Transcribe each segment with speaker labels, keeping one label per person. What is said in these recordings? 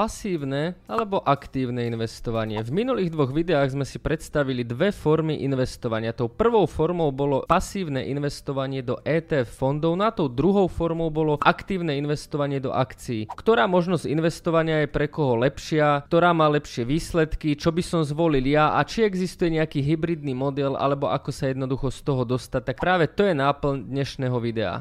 Speaker 1: pasívne alebo aktívne investovanie. V minulých dvoch videách sme si predstavili dve formy investovania. Tou prvou formou bolo pasívne investovanie do ETF fondov, na tou druhou formou bolo aktívne investovanie do akcií. Ktorá možnosť investovania je pre koho lepšia, ktorá má lepšie výsledky, čo by som zvolil ja a či existuje nejaký hybridný model alebo ako sa jednoducho z toho dostať, tak práve to je náplň dnešného videa.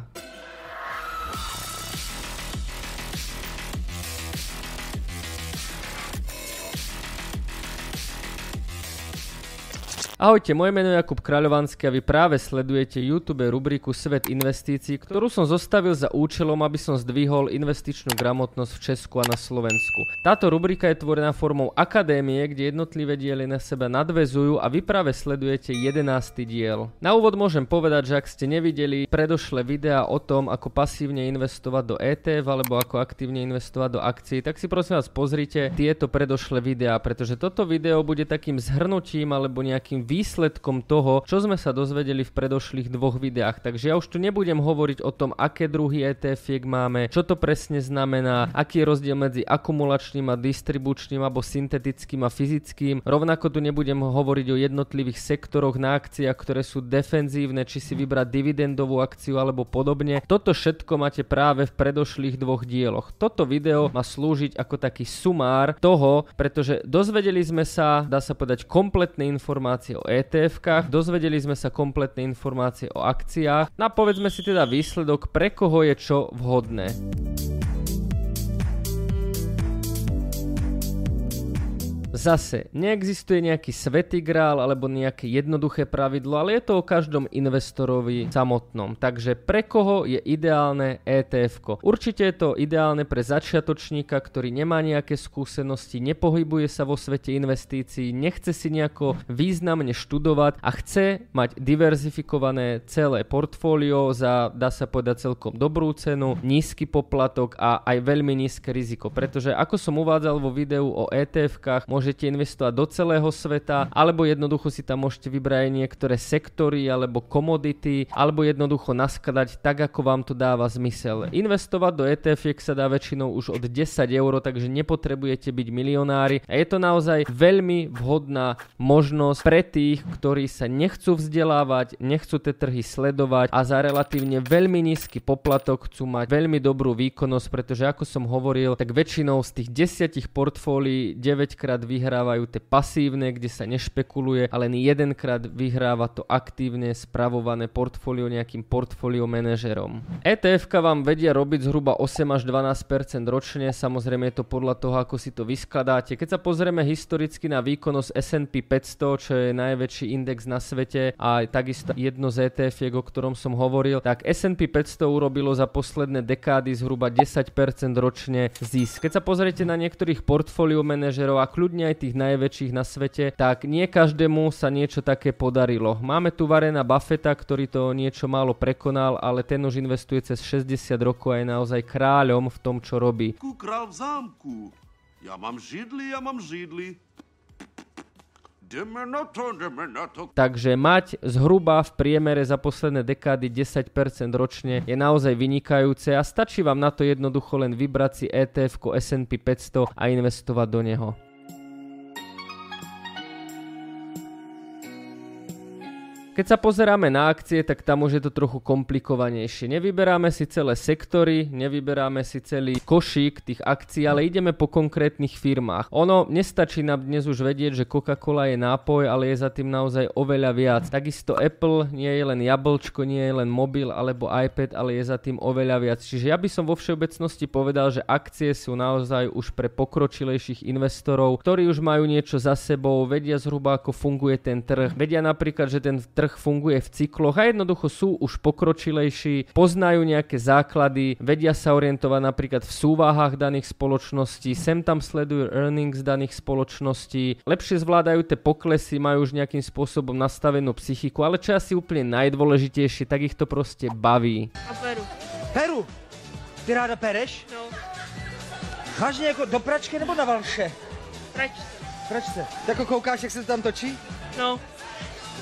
Speaker 1: Ahojte, moje meno je Jakub Kráľovanský a vy práve sledujete YouTube rubriku Svet investícií, ktorú som zostavil za účelom, aby som zdvihol investičnú gramotnosť v Česku a na Slovensku. Táto rubrika je tvorená formou akadémie, kde jednotlivé diely na seba nadvezujú a vy práve sledujete 11. diel. Na úvod môžem povedať, že ak ste nevideli predošlé videá o tom, ako pasívne investovať do ETF alebo ako aktívne investovať do akcií, tak si prosím vás pozrite tieto predošlé videá, pretože toto video bude takým zhrnutím alebo nejakým výsledkom toho, čo sme sa dozvedeli v predošlých dvoch videách. Takže ja už tu nebudem hovoriť o tom, aké druhy ETF máme, čo to presne znamená, aký je rozdiel medzi akumulačným a distribučným alebo syntetickým a fyzickým. Rovnako tu nebudem hovoriť o jednotlivých sektoroch na akciách, ktoré sú defenzívne, či si vybrať dividendovú akciu alebo podobne. Toto všetko máte práve v predošlých dvoch dieloch. Toto video má slúžiť ako taký sumár toho, pretože dozvedeli sme sa, dá sa povedať, kompletné informácie o ETF-kách, dozvedeli sme sa kompletné informácie o akciách. No a povedzme si teda výsledok, pre koho je čo vhodné. Zase, neexistuje nejaký svetý grál alebo nejaké jednoduché pravidlo, ale je to o každom investorovi samotnom. Takže pre koho je ideálne ETF? -ko? Určite je to ideálne pre začiatočníka, ktorý nemá nejaké skúsenosti, nepohybuje sa vo svete investícií, nechce si nejako významne študovať a chce mať diverzifikované celé portfólio za, dá sa povedať, celkom dobrú cenu, nízky poplatok a aj veľmi nízke riziko. Pretože ako som uvádzal vo videu o ETF-kách, môže môžete investovať do celého sveta, alebo jednoducho si tam môžete vybrať niektoré sektory alebo komodity, alebo jednoducho naskladať tak, ako vám to dáva zmysel. Investovať do ETF sa dá väčšinou už od 10 eur, takže nepotrebujete byť milionári a je to naozaj veľmi vhodná možnosť pre tých, ktorí sa nechcú vzdelávať, nechcú tie trhy sledovať a za relatívne veľmi nízky poplatok chcú mať veľmi dobrú výkonnosť, pretože ako som hovoril, tak väčšinou z tých 10 portfólií 9 krát vy vyhrávajú tie pasívne, kde sa nešpekuluje a len jedenkrát vyhráva to aktívne spravované portfólio nejakým portfólio manažerom. ETF vám vedia robiť zhruba 8 až 12% ročne, samozrejme je to podľa toho, ako si to vyskladáte. Keď sa pozrieme historicky na výkonnosť S&P 500, čo je najväčší index na svete a takisto jedno z etf o ktorom som hovoril, tak S&P 500 urobilo za posledné dekády zhruba 10% ročne zisk. Keď sa pozriete na niektorých portfólio manažerov a kľudne aj tých najväčších na svete, tak nie každému sa niečo také podarilo. Máme tu Varena Buffetta, ktorý to niečo málo prekonal, ale ten už investuje cez 60 rokov a je naozaj kráľom v tom, čo robí. Král v zámku. Ja mám židli, ja mám židli. Takže mať zhruba v priemere za posledné dekády 10% ročne je naozaj vynikajúce a stačí vám na to jednoducho len vybrať si ETF S&P 500 a investovať do neho. Keď sa pozeráme na akcie, tak tam už je to trochu komplikovanejšie. Nevyberáme si celé sektory, nevyberáme si celý košík tých akcií, ale ideme po konkrétnych firmách. Ono nestačí nám dnes už vedieť, že Coca-Cola je nápoj, ale je za tým naozaj oveľa viac. Takisto Apple nie je len jablčko, nie je len mobil alebo iPad, ale je za tým oveľa viac. Čiže ja by som vo všeobecnosti povedal, že akcie sú naozaj už pre pokročilejších investorov, ktorí už majú niečo za sebou, vedia zhruba ako funguje ten trh, vedia napríklad, že ten trh trh funguje v cykloch a jednoducho sú už pokročilejší, poznajú nejaké základy, vedia sa orientovať napríklad v súvahách daných spoločností, sem tam sledujú earnings daných spoločností, lepšie zvládajú tie poklesy, majú už nejakým spôsobom nastavenú psychiku, ale čo asi úplne najdôležitejšie, tak ich to proste baví.
Speaker 2: A peru. Peru? Ty ráda pereš? No. Vážně jako do pračky nebo na valše?
Speaker 3: Pračce.
Speaker 2: Pračce. Jako koukáš, jak se to tam točí?
Speaker 3: No.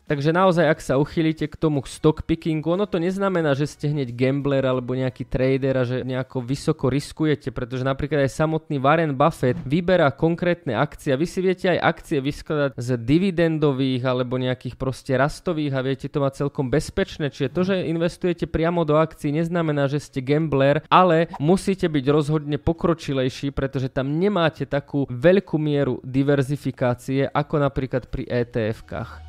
Speaker 1: Takže naozaj, ak sa uchylíte k tomu stock pickingu, ono to neznamená, že ste hneď gambler alebo nejaký trader a že nejako vysoko riskujete, pretože napríklad aj samotný Warren Buffett vyberá konkrétne akcie a vy si viete aj akcie vyskladať z dividendových alebo nejakých proste rastových a viete to mať celkom bezpečné. Čiže to, že investujete priamo do akcií neznamená, že ste gambler, ale musíte byť rozhodne pokročilejší, pretože tam nemáte takú veľkú mieru diverzifikácie ako napríklad pri ETF-kách.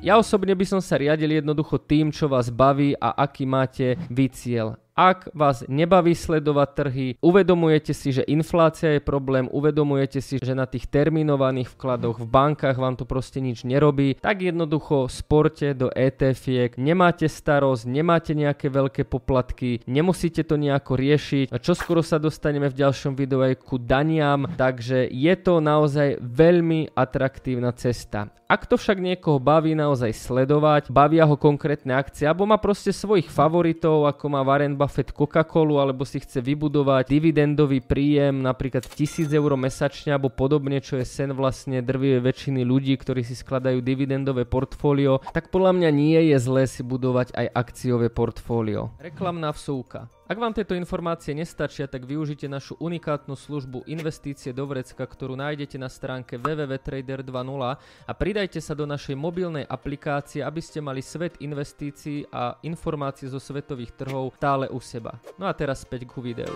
Speaker 1: Ja osobne by som sa riadil jednoducho tým, čo vás baví a aký máte vy cieľ. Ak vás nebaví sledovať trhy, uvedomujete si, že inflácia je problém, uvedomujete si, že na tých terminovaných vkladoch v bankách vám to proste nič nerobí, tak jednoducho sporte do ETF-iek, nemáte starosť, nemáte nejaké veľké poplatky, nemusíte to nejako riešiť. Čo skoro sa dostaneme v ďalšom videu aj ku daniam, takže je to naozaj veľmi atraktívna cesta. Ak to však niekoho baví naozaj sledovať, bavia ho konkrétne akcie, alebo má proste svojich favoritov, ako má Warren Buffett Coca-Colu, alebo si chce vybudovať dividendový príjem napríklad 1000 eur mesačne, alebo podobne, čo je sen vlastne drvivej väčšiny ľudí, ktorí si skladajú dividendové portfólio, tak podľa mňa nie je zlé si budovať aj akciové portfólio. Reklamná vsúka. Ak vám tieto informácie nestačia, tak využite našu unikátnu službu Investície do vrecka, ktorú nájdete na stránke www.trader2.0 a pridajte sa do našej mobilnej aplikácie, aby ste mali svet investícií a informácií zo svetových trhov stále u seba. No a teraz späť ku videu.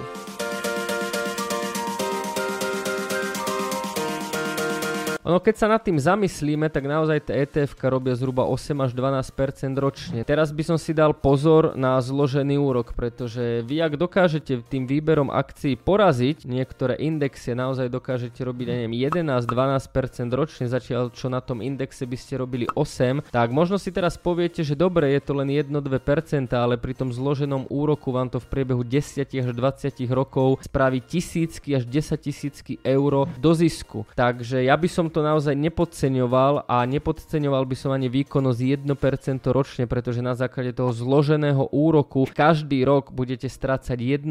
Speaker 1: Ono keď sa nad tým zamyslíme, tak naozaj tie ETF robia zhruba 8 až 12% ročne. Teraz by som si dal pozor na zložený úrok, pretože vy ak dokážete tým výberom akcií poraziť niektoré indexy, naozaj dokážete robiť, neviem, 11-12% ročne, zatiaľ čo na tom indexe by ste robili 8, tak možno si teraz poviete, že dobre, je to len 1-2%, ale pri tom zloženom úroku vám to v priebehu 10 až 20 rokov spraví tisícky až 10 tisícky euro do zisku. Takže ja by som to naozaj nepodceňoval a nepodceňoval by som ani výkonnosť 1% ročne, pretože na základe toho zloženého úroku každý rok budete strácať 1%,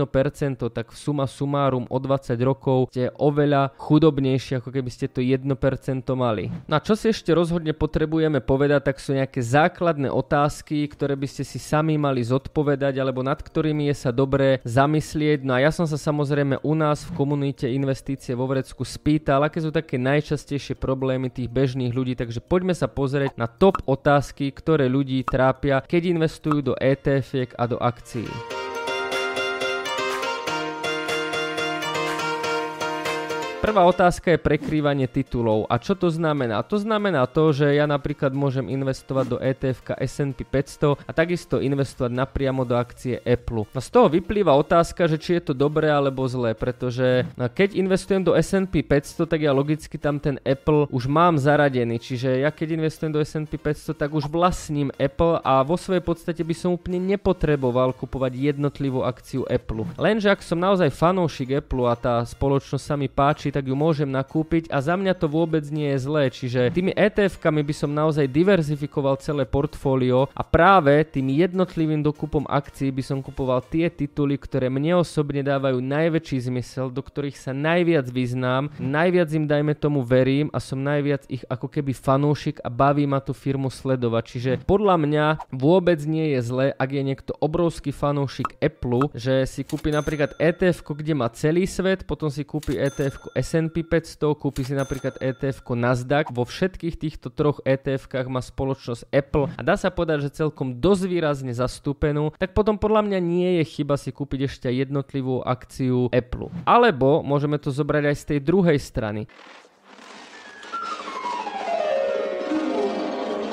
Speaker 1: tak suma sumárum o 20 rokov ste oveľa chudobnejšie, ako keby ste to 1% mali. No a čo si ešte rozhodne potrebujeme povedať, tak sú nejaké základné otázky, ktoré by ste si sami mali zodpovedať, alebo nad ktorými je sa dobré zamyslieť. No a ja som sa samozrejme u nás v komunite investície vo Vrecku spýtal, aké sú také najčastejšie najväčšie problémy tých bežných ľudí, takže poďme sa pozrieť na top otázky, ktoré ľudí trápia, keď investujú do ETF a do akcií. Prvá otázka je prekrývanie titulov. A čo to znamená? To znamená to, že ja napríklad môžem investovať do ETF S&P 500 a takisto investovať napriamo do akcie Apple. No z toho vyplýva otázka, že či je to dobré alebo zlé, pretože no, keď investujem do S&P 500, tak ja logicky tam ten Apple už mám zaradený. Čiže ja keď investujem do S&P 500, tak už vlastním Apple a vo svojej podstate by som úplne nepotreboval kupovať jednotlivú akciu Apple. Lenže ak som naozaj fanúšik Apple a tá spoločnosť sa mi páči, tak ju môžem nakúpiť a za mňa to vôbec nie je zlé. Čiže tými ETF-kami by som naozaj diverzifikoval celé portfólio a práve tým jednotlivým dokupom akcií by som kupoval tie tituly, ktoré mne osobne dávajú najväčší zmysel, do ktorých sa najviac vyznám, najviac im dajme tomu verím a som najviac ich ako keby fanúšik a baví ma tú firmu sledovať. Čiže podľa mňa vôbec nie je zlé, ak je niekto obrovský fanúšik Apple, že si kúpi napríklad ETF, kde má celý svet, potom si kúpi ETF S&P 500, kúpi si napríklad ETF Nasdaq. Vo všetkých týchto troch ETF-kách má spoločnosť Apple a dá sa povedať, že celkom dosť výrazne zastúpenú, tak potom podľa mňa nie je chyba si kúpiť ešte jednotlivú akciu Apple. Alebo môžeme to zobrať aj z tej druhej strany.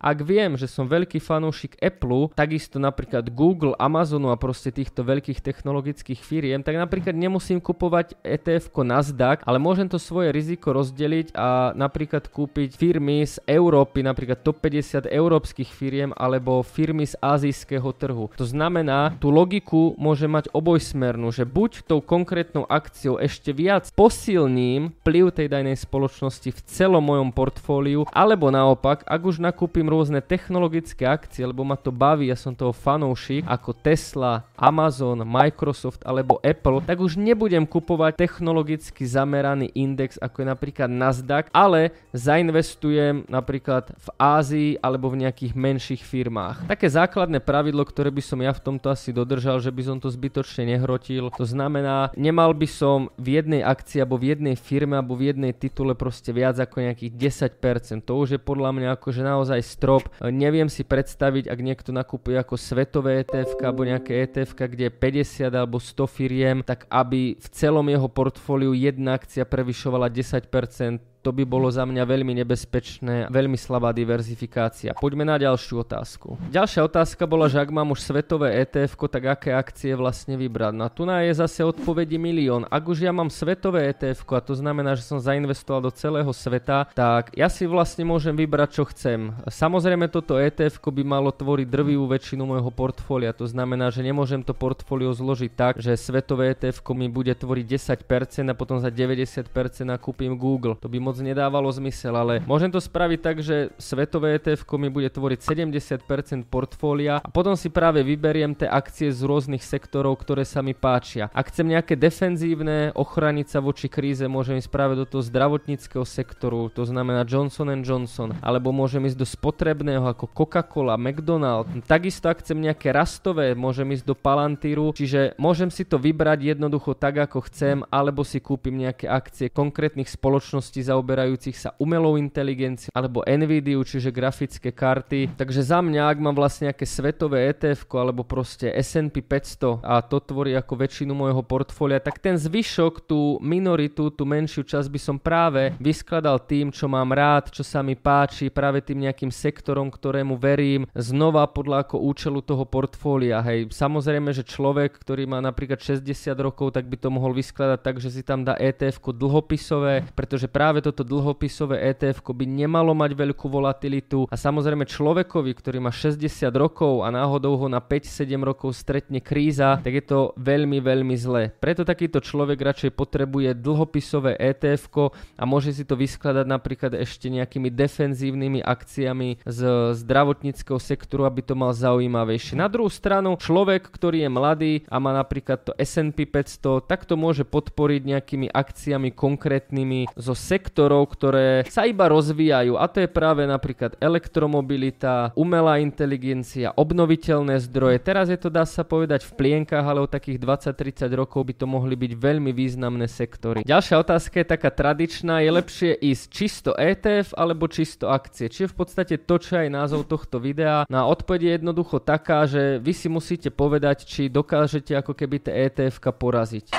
Speaker 1: Ak viem, že som veľký fanúšik Apple, takisto napríklad Google, Amazonu a proste týchto veľkých technologických firiem, tak napríklad nemusím kupovať ETF Nasdaq, ale môžem to svoje riziko rozdeliť a napríklad kúpiť firmy z Európy, napríklad top 50 európskych firiem alebo firmy z azijského trhu. To znamená, tú logiku môže mať obojsmernú, že buď tou konkrétnou akciou ešte viac posilním vplyv tej dajnej spoločnosti v celom mojom portfóliu, alebo naopak, ak už nakúpim rôzne technologické akcie, lebo ma to baví, ja som toho fanoušik, ako Tesla, Amazon, Microsoft alebo Apple, tak už nebudem kupovať technologicky zameraný index, ako je napríklad Nasdaq, ale zainvestujem napríklad v Ázii alebo v nejakých menších firmách. Také základné pravidlo, ktoré by som ja v tomto asi dodržal, že by som to zbytočne nehrotil, to znamená, nemal by som v jednej akcii alebo v jednej firme alebo v jednej titule proste viac ako nejakých 10%. To už je podľa mňa akože naozaj strop. Neviem si predstaviť, ak niekto nakupuje ako svetové ETF alebo nejaké ETF, kde je 50 alebo 100 firiem, tak aby v celom jeho portfóliu jedna akcia prevyšovala 10%, to by bolo za mňa veľmi nebezpečné, veľmi slabá diverzifikácia. Poďme na ďalšiu otázku. Ďalšia otázka bola, že ak mám už svetové ETF, tak aké akcie vlastne vybrať. No a tu je zase odpovedi milión. Ak už ja mám svetové ETF, a to znamená, že som zainvestoval do celého sveta, tak ja si vlastne môžem vybrať, čo chcem. Samozrejme, toto ETF by malo tvoriť drvivú väčšinu môjho portfólia. To znamená, že nemôžem to portfólio zložiť tak, že svetové ETF mi bude tvoriť 10% a potom za 90% nakúpim Google. To by moc nedávalo zmysel, ale môžem to spraviť tak, že svetové ETF mi bude tvoriť 70% portfólia a potom si práve vyberiem tie akcie z rôznych sektorov, ktoré sa mi páčia. Ak chcem nejaké defenzívne, ochraniť sa voči kríze, môžem ísť práve do toho zdravotníckého sektoru, to znamená Johnson Johnson, alebo môžem ísť do spotrebného ako Coca-Cola, McDonald. Takisto ak chcem nejaké rastové, môžem ísť do Palantíru, čiže môžem si to vybrať jednoducho tak, ako chcem, alebo si kúpim nejaké akcie konkrétnych spoločností za zaoberajúcich sa umelou inteligenciou alebo Nvidia, čiže grafické karty. Takže za mňa, ak mám vlastne nejaké svetové ETF alebo proste S&P 500 a to tvorí ako väčšinu môjho portfólia, tak ten zvyšok, tú minoritu, tú menšiu časť by som práve vyskladal tým, čo mám rád, čo sa mi páči, práve tým nejakým sektorom, ktorému verím, znova podľa ako účelu toho portfólia. Hej, samozrejme, že človek, ktorý má napríklad 60 rokov, tak by to mohol vyskladať tak, že si tam dá ETF dlhopisové, pretože práve to toto dlhopisové ETF by nemalo mať veľkú volatilitu a samozrejme človekovi, ktorý má 60 rokov a náhodou ho na 5-7 rokov stretne kríza, tak je to veľmi, veľmi zlé. Preto takýto človek radšej potrebuje dlhopisové ETF a môže si to vyskladať napríklad ešte nejakými defenzívnymi akciami z zdravotníckého sektoru, aby to mal zaujímavejšie. Na druhú stranu, človek, ktorý je mladý a má napríklad to S&P 500, tak to môže podporiť nejakými akciami konkrétnymi zo sektoru sektorov, ktoré sa iba rozvíjajú a to je práve napríklad elektromobilita, umelá inteligencia, obnoviteľné zdroje. Teraz je to dá sa povedať v plienkach, ale o takých 20-30 rokov by to mohli byť veľmi významné sektory. Ďalšia otázka je taká tradičná, je lepšie ísť čisto ETF alebo čisto akcie. Čiže v podstate to, čo aj názov tohto videa. Na odpoveď je jednoducho taká, že vy si musíte povedať, či dokážete ako keby tie ETF poraziť.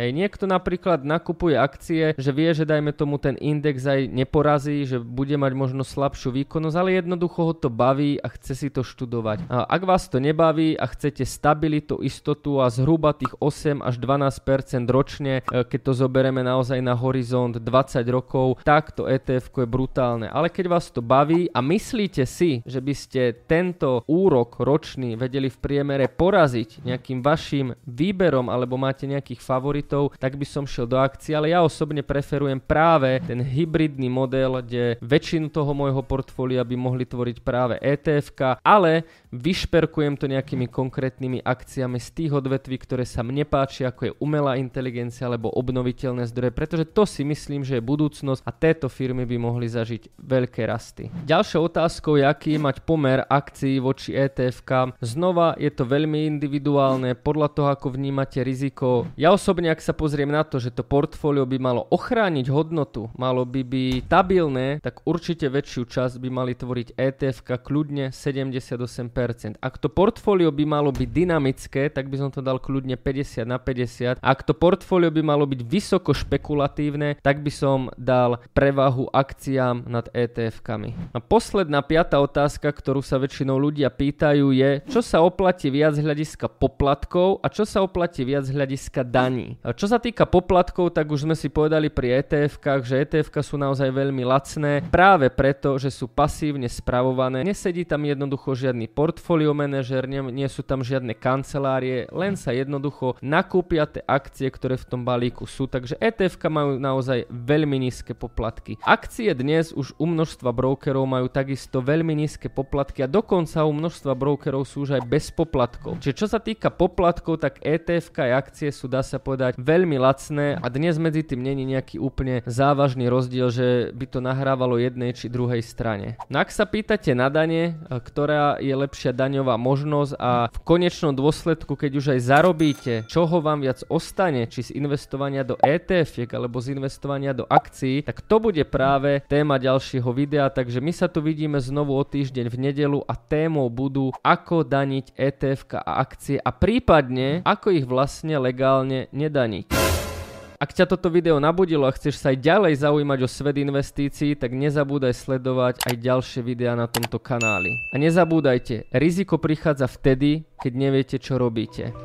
Speaker 1: Hej, niekto napríklad nakupuje akcie, že vie, že dajme tomu ten index aj neporazí, že bude mať možno slabšiu výkonnosť, ale jednoducho ho to baví a chce si to študovať. A ak vás to nebaví a chcete stabilitu, istotu a zhruba tých 8 až 12% ročne, e, keď to zoberieme naozaj na horizont 20 rokov, tak to ETF je brutálne. Ale keď vás to baví a myslíte si, že by ste tento úrok ročný vedeli v priemere poraziť nejakým vašim výberom alebo máte nejakých favoritov, produktov, tak by som šiel do akcie, ale ja osobne preferujem práve ten hybridný model, kde väčšinu toho môjho portfólia by mohli tvoriť práve ETF, ale vyšperkujem to nejakými konkrétnymi akciami z tých odvetví, ktoré sa mne páčia, ako je umelá inteligencia alebo obnoviteľné zdroje, pretože to si myslím, že je budúcnosť a tieto firmy by mohli zažiť veľké rasty. Ďalšou otázkou je, aký mať pomer akcií voči ETF. Znova je to veľmi individuálne, podľa toho, ako vnímate riziko. Ja osobne, ak sa pozriem na to, že to portfólio by malo ochrániť hodnotu, malo by byť stabilné, tak určite väčšiu časť by mali tvoriť ETF kľudne 78%. Ak to portfólio by malo byť dynamické, tak by som to dal kľudne 50 na 50. Ak to portfólio by malo byť vysoko špekulatívne, tak by som dal prevahu akciám nad ETF-kami. A posledná piata otázka, ktorú sa väčšinou ľudia pýtajú je, čo sa oplatí viac hľadiska poplatkov a čo sa oplatí viac hľadiska daní. Čo sa týka poplatkov, tak už sme si povedali pri ETF-kách, že ETF sú naozaj veľmi lacné práve preto, že sú pasívne spravované. Nesedí tam jednoducho žiadny portfólio manažer, nie, nie sú tam žiadne kancelárie, len sa jednoducho nakúpia tie akcie, ktoré v tom balíku sú. Takže ETF majú naozaj veľmi nízke poplatky. Akcie dnes už u množstva brokerov majú takisto veľmi nízke poplatky a dokonca u množstva brokerov sú už aj bez poplatkov. Čiže čo sa týka poplatkov, tak ETF aj akcie sú, dá sa povedať, veľmi lacné a dnes medzi tým není nejaký úplne závažný rozdiel, že by to nahrávalo jednej či druhej strane. No ak sa pýtate na dane, e, ktorá je lepšia daňová možnosť a v konečnom dôsledku, keď už aj zarobíte, čoho vám viac ostane, či z investovania do ETF alebo z investovania do akcií, tak to bude práve téma ďalšieho videa, takže my sa tu vidíme znovu o týždeň v nedelu a témou budú ako daniť ETF a akcie a prípadne ako ich vlastne legálne nedaniť. Ak ťa toto video nabudilo a chceš sa aj ďalej zaujímať o svet investícií, tak nezabúdaj sledovať aj ďalšie videá na tomto kanáli. A nezabúdajte, riziko prichádza vtedy, keď neviete, čo robíte.